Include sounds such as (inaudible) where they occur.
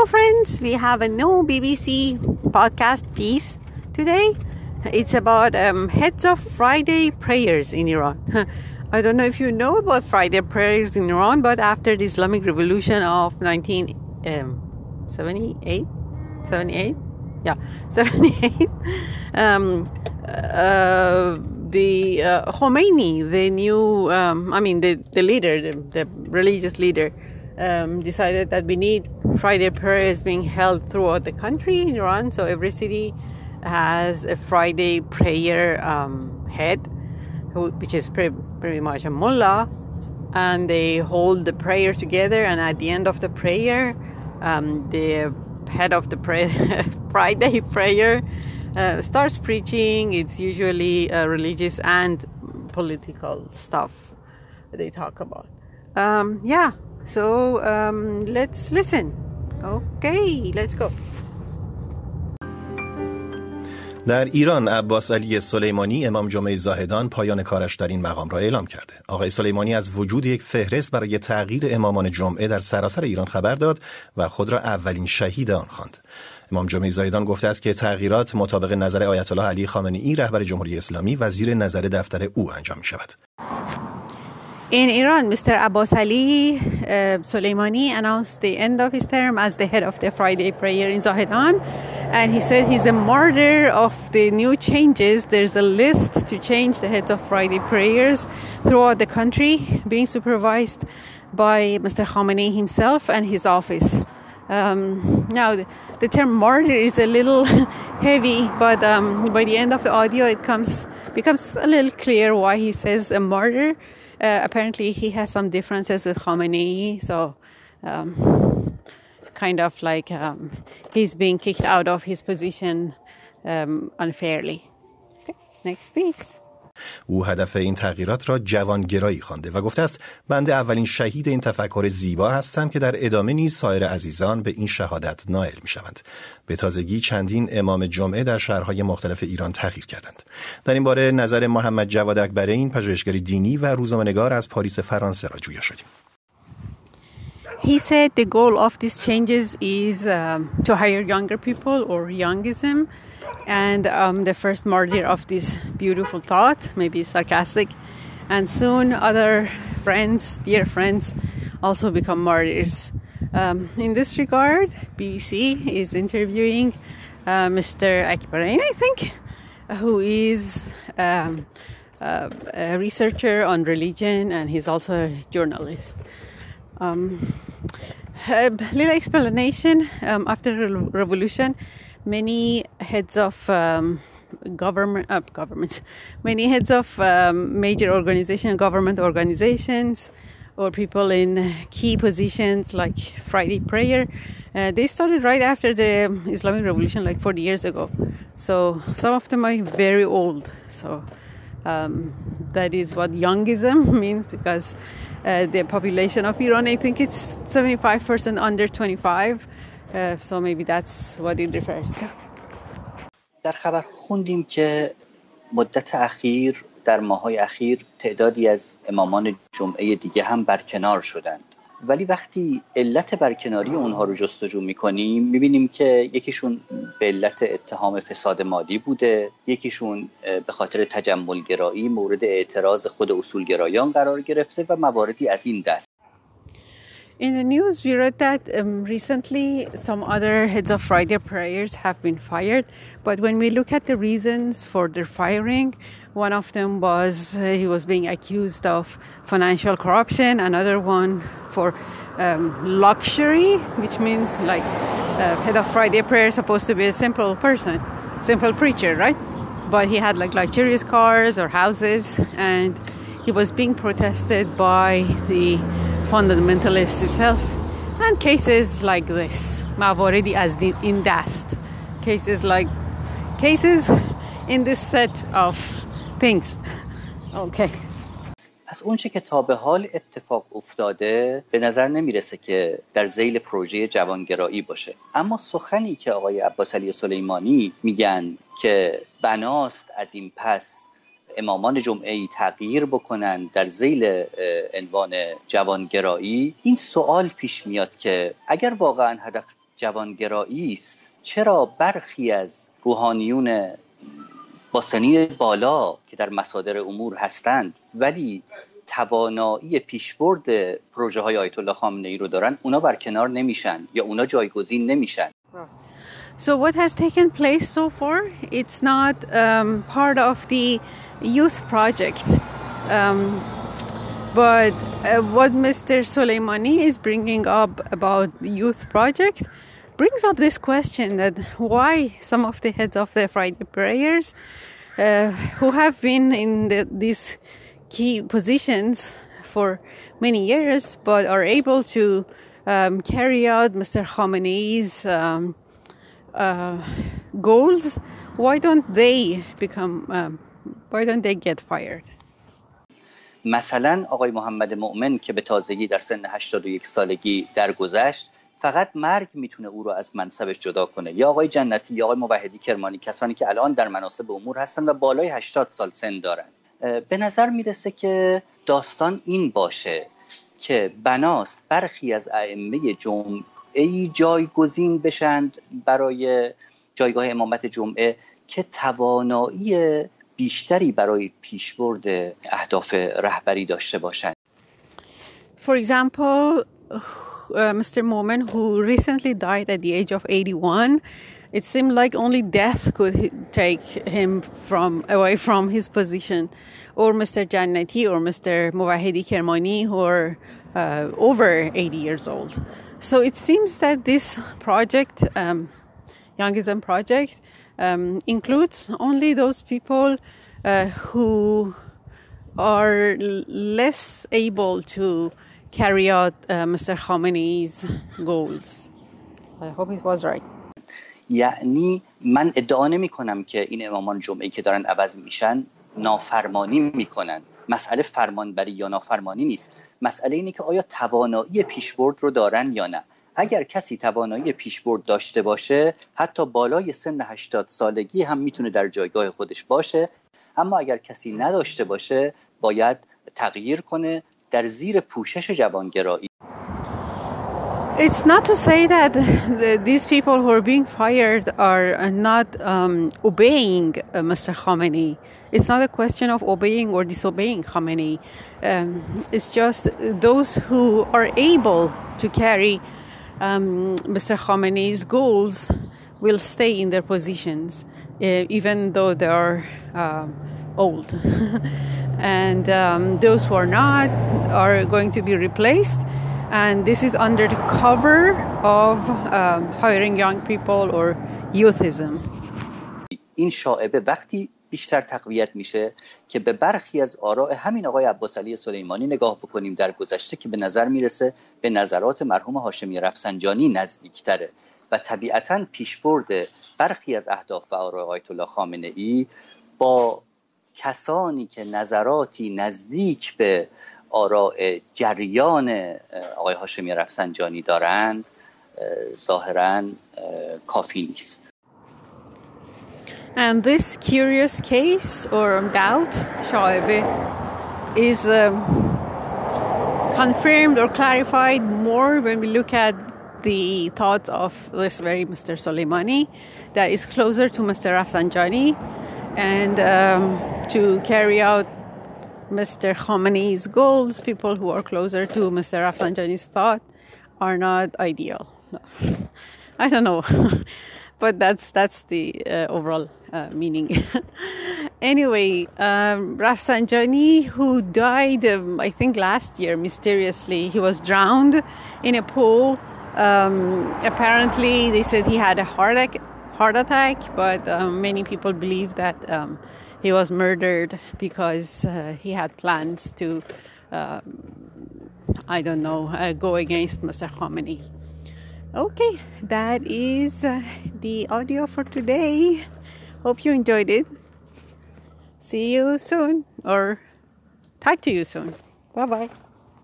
Hello, friends. We have a new BBC podcast piece today. It's about um, heads of Friday prayers in Iran. (laughs) I don't know if you know about Friday prayers in Iran, but after the Islamic Revolution of 1978, um, 78, yeah, (laughs) 78, um, uh, the uh, Khomeini, the new, um, I mean, the, the leader, the, the religious leader, um, decided that we need Friday prayer is being held throughout the country in Iran. So every city has a Friday prayer um, head, which is pretty, pretty much a mullah, and they hold the prayer together. And at the end of the prayer, um, the head of the (laughs) Friday prayer uh, starts preaching. It's usually uh, religious and political stuff they talk about. Um, yeah, so um, let's listen. Okay, let's go. در ایران عباس علی سلیمانی امام جمعه زاهدان پایان کارش در این مقام را اعلام کرده. آقای سلیمانی از وجود یک فهرست برای تغییر امامان جمعه در سراسر ایران خبر داد و خود را اولین شهید آن خواند. امام جمعه زاهدان گفته است که تغییرات مطابق نظر آیت الله علی خامنه ای رهبر جمهوری اسلامی و زیر نظر دفتر او انجام می شود. In Iran, Mr. Abbas Ali uh, Soleimani announced the end of his term as the head of the Friday prayer in Zahedan. And he said he's a martyr of the new changes. There's a list to change the heads of Friday prayers throughout the country, being supervised by Mr. Khamenei himself and his office. Um, now, the, the, term martyr is a little (laughs) heavy, but um, by the end of the audio, it comes becomes a little clear why he says a martyr. Uh, apparently, he has some differences with Khamenei, so um, kind of like um, he's being kicked out of his position um, unfairly. Okay, next piece. او هدف این تغییرات را جوانگرایی خوانده و گفته است بنده اولین شهید این تفکر زیبا هستم که در ادامه نیز سایر عزیزان به این شهادت نائل می شوند. به تازگی چندین امام جمعه در شهرهای مختلف ایران تغییر کردند. در این باره نظر محمد جواد این پژوهشگر دینی و روزنامه‌نگار از پاریس فرانسه را جویا شدیم. He said the goal of these changes is um, to hire younger people or youngism and um, the first martyr of this beautiful thought, maybe sarcastic, and soon other friends, dear friends, also become martyrs. Um, in this regard, BBC is interviewing uh, Mr. Akbarin, I think, who is um, uh, a researcher on religion and he's also a journalist. Um, a little explanation um, after the revolution many heads of um, government uh, governments, (laughs) many heads of um, major organization, government organizations, or people in key positions like Friday Prayer. Uh, they started right after the Islamic Revolution, like 40 years ago. So some of them are very old. So um, that is what youngism (laughs) means because uh, the population of Iran, I think it's 75% under 25. Uh, so maybe that's what it refers to. در خبر خوندیم که مدت اخیر در ماهای اخیر تعدادی از امامان جمعه دیگه هم برکنار شدند ولی وقتی علت برکناری اونها رو جستجو می‌کنیم می‌بینیم که یکیشون به علت اتهام فساد مالی بوده یکیشون به خاطر تجملگرایی مورد اعتراض خود اصولگرایان قرار گرفته و مواردی از این دست In the news, we read that um, recently some other heads of Friday prayers have been fired. But when we look at the reasons for their firing, one of them was uh, he was being accused of financial corruption, another one for um, luxury, which means like uh, head of Friday prayer supposed to be a simple person, simple preacher, right? But he had like luxurious cars or houses, and he was being protested by the fundamentalist itself. And cases like this مواردی از این دست cases like cases in this set of things. Okay. پس اونچه که تا به حال اتفاق افتاده به نظر نمی‌رسه که در زیل پروژه جوانگرایی باشه. اما سخنی که آقای عباس علی سلیمانی میگن که بناست از این پس امامان جمعه ای تغییر بکنن در زیل عنوان جوانگرایی این سوال پیش میاد که اگر واقعا هدف جوانگرایی است چرا برخی از روحانیون با سنین بالا که در مصادر امور هستند ولی توانایی پیشبرد پروژه های آیت الله خامنه ای رو دارن اونا برکنار نمیشن یا اونا جایگزین نمیشن So what has taken place so far? It's not um, part of the youth project. Um, but uh, what Mr. Soleimani is bringing up about youth project brings up this question that why some of the heads of the Friday prayers uh, who have been in the, these key positions for many years but are able to um, carry out Mr. Khamenei's um, uh, goals, why don't they become, um, why don't they get fired? مثلا آقای محمد مؤمن که به تازگی در سن 81 سالگی درگذشت فقط مرگ می‌تونه او رو از منصبش جدا کنه یا آقای جنتی یا آقای موحدی کرمانی کسانی که الان در مناسب امور هستن و بالای 80 سال سن دارن به نظر می‌رسه که داستان این باشه که بناست برخی از ائمه جمعه جایگزین بشند برای جایگاه امامت جمعه که توانایی بیشتری برای پیشبرد اهداف رهبری داشته باشند For example, uh, Mr. Momen, who recently died at the age of 81, it seemed like only death could take him from away from his position, or Mr. Jannati or Mr. Mowahedi Kermani, who are uh, over 80 years old. So it seems that this project, um, Youngism project, um, includes only those people uh, who are less able to carry out uh, Mr. Khamenei's goals. I hope it was right. یعنی من ادعا نمی کنم که این امامان جمعه که دارن عوض میشن نافرمانی می‌کنن مسئله فرمانبری یا نافرمانی نیست مسئله اینه که آیا توانایی پیشبرد رو دارن یا نه اگر کسی توانایی پیشبرد داشته باشه حتی بالای سن 80 سالگی هم می‌تونه در جایگاه خودش باشه اما اگر کسی نداشته باشه باید تغییر کنه در زیر پوشش جوانگرایی It's not to say that the, these people who are being fired are not um, obeying uh, Mr. Khamenei. It's not a question of obeying or disobeying Khamenei. Um, it's just those who are able to carry um, Mr. Khamenei's goals will stay in their positions, uh, even though they are uh, old. (laughs) and um, those who are not are going to be replaced. And this is under the cover of um, hiring young people or youthism. این شاعبه وقتی بیشتر تقویت میشه که به برخی از آراء همین آقای عباس علی سلیمانی نگاه بکنیم در گذشته که به نظر می‌رسه به نظرات مرحوم هاشمی رفسنجانی نزدیکتره و طبیعتا پیشبرد برخی از اهداف و آراء آیت الله خامنه ای با کسانی که نظراتی نزدیک به آراء جریان آقای هاشمی رفسنجانی دارند ظاهرا کافی نیست. And this curious case or doubt, Shoaib, is um, confirmed or clarified more when we look at the thoughts of this very Mr. Soleimani that is closer to Mr. Rafsanjani and um, to carry out Mr. Khamenei's goals, people who are closer to Mr. Rafsanjani's thought are not ideal. (laughs) I don't know, (laughs) but that's that's the uh, overall uh, meaning. (laughs) anyway, um, Rafsanjani, who died, um, I think last year mysteriously, he was drowned in a pool. Um, apparently, they said he had a heart attack, heart attack but um, many people believe that um, he was murdered because uh, he had plans to, uh, I don't know, uh, go against Mr. Khamenei. Okay, that is uh, the audio for today. Hope you enjoyed it. See you soon or talk to you soon. Bye bye.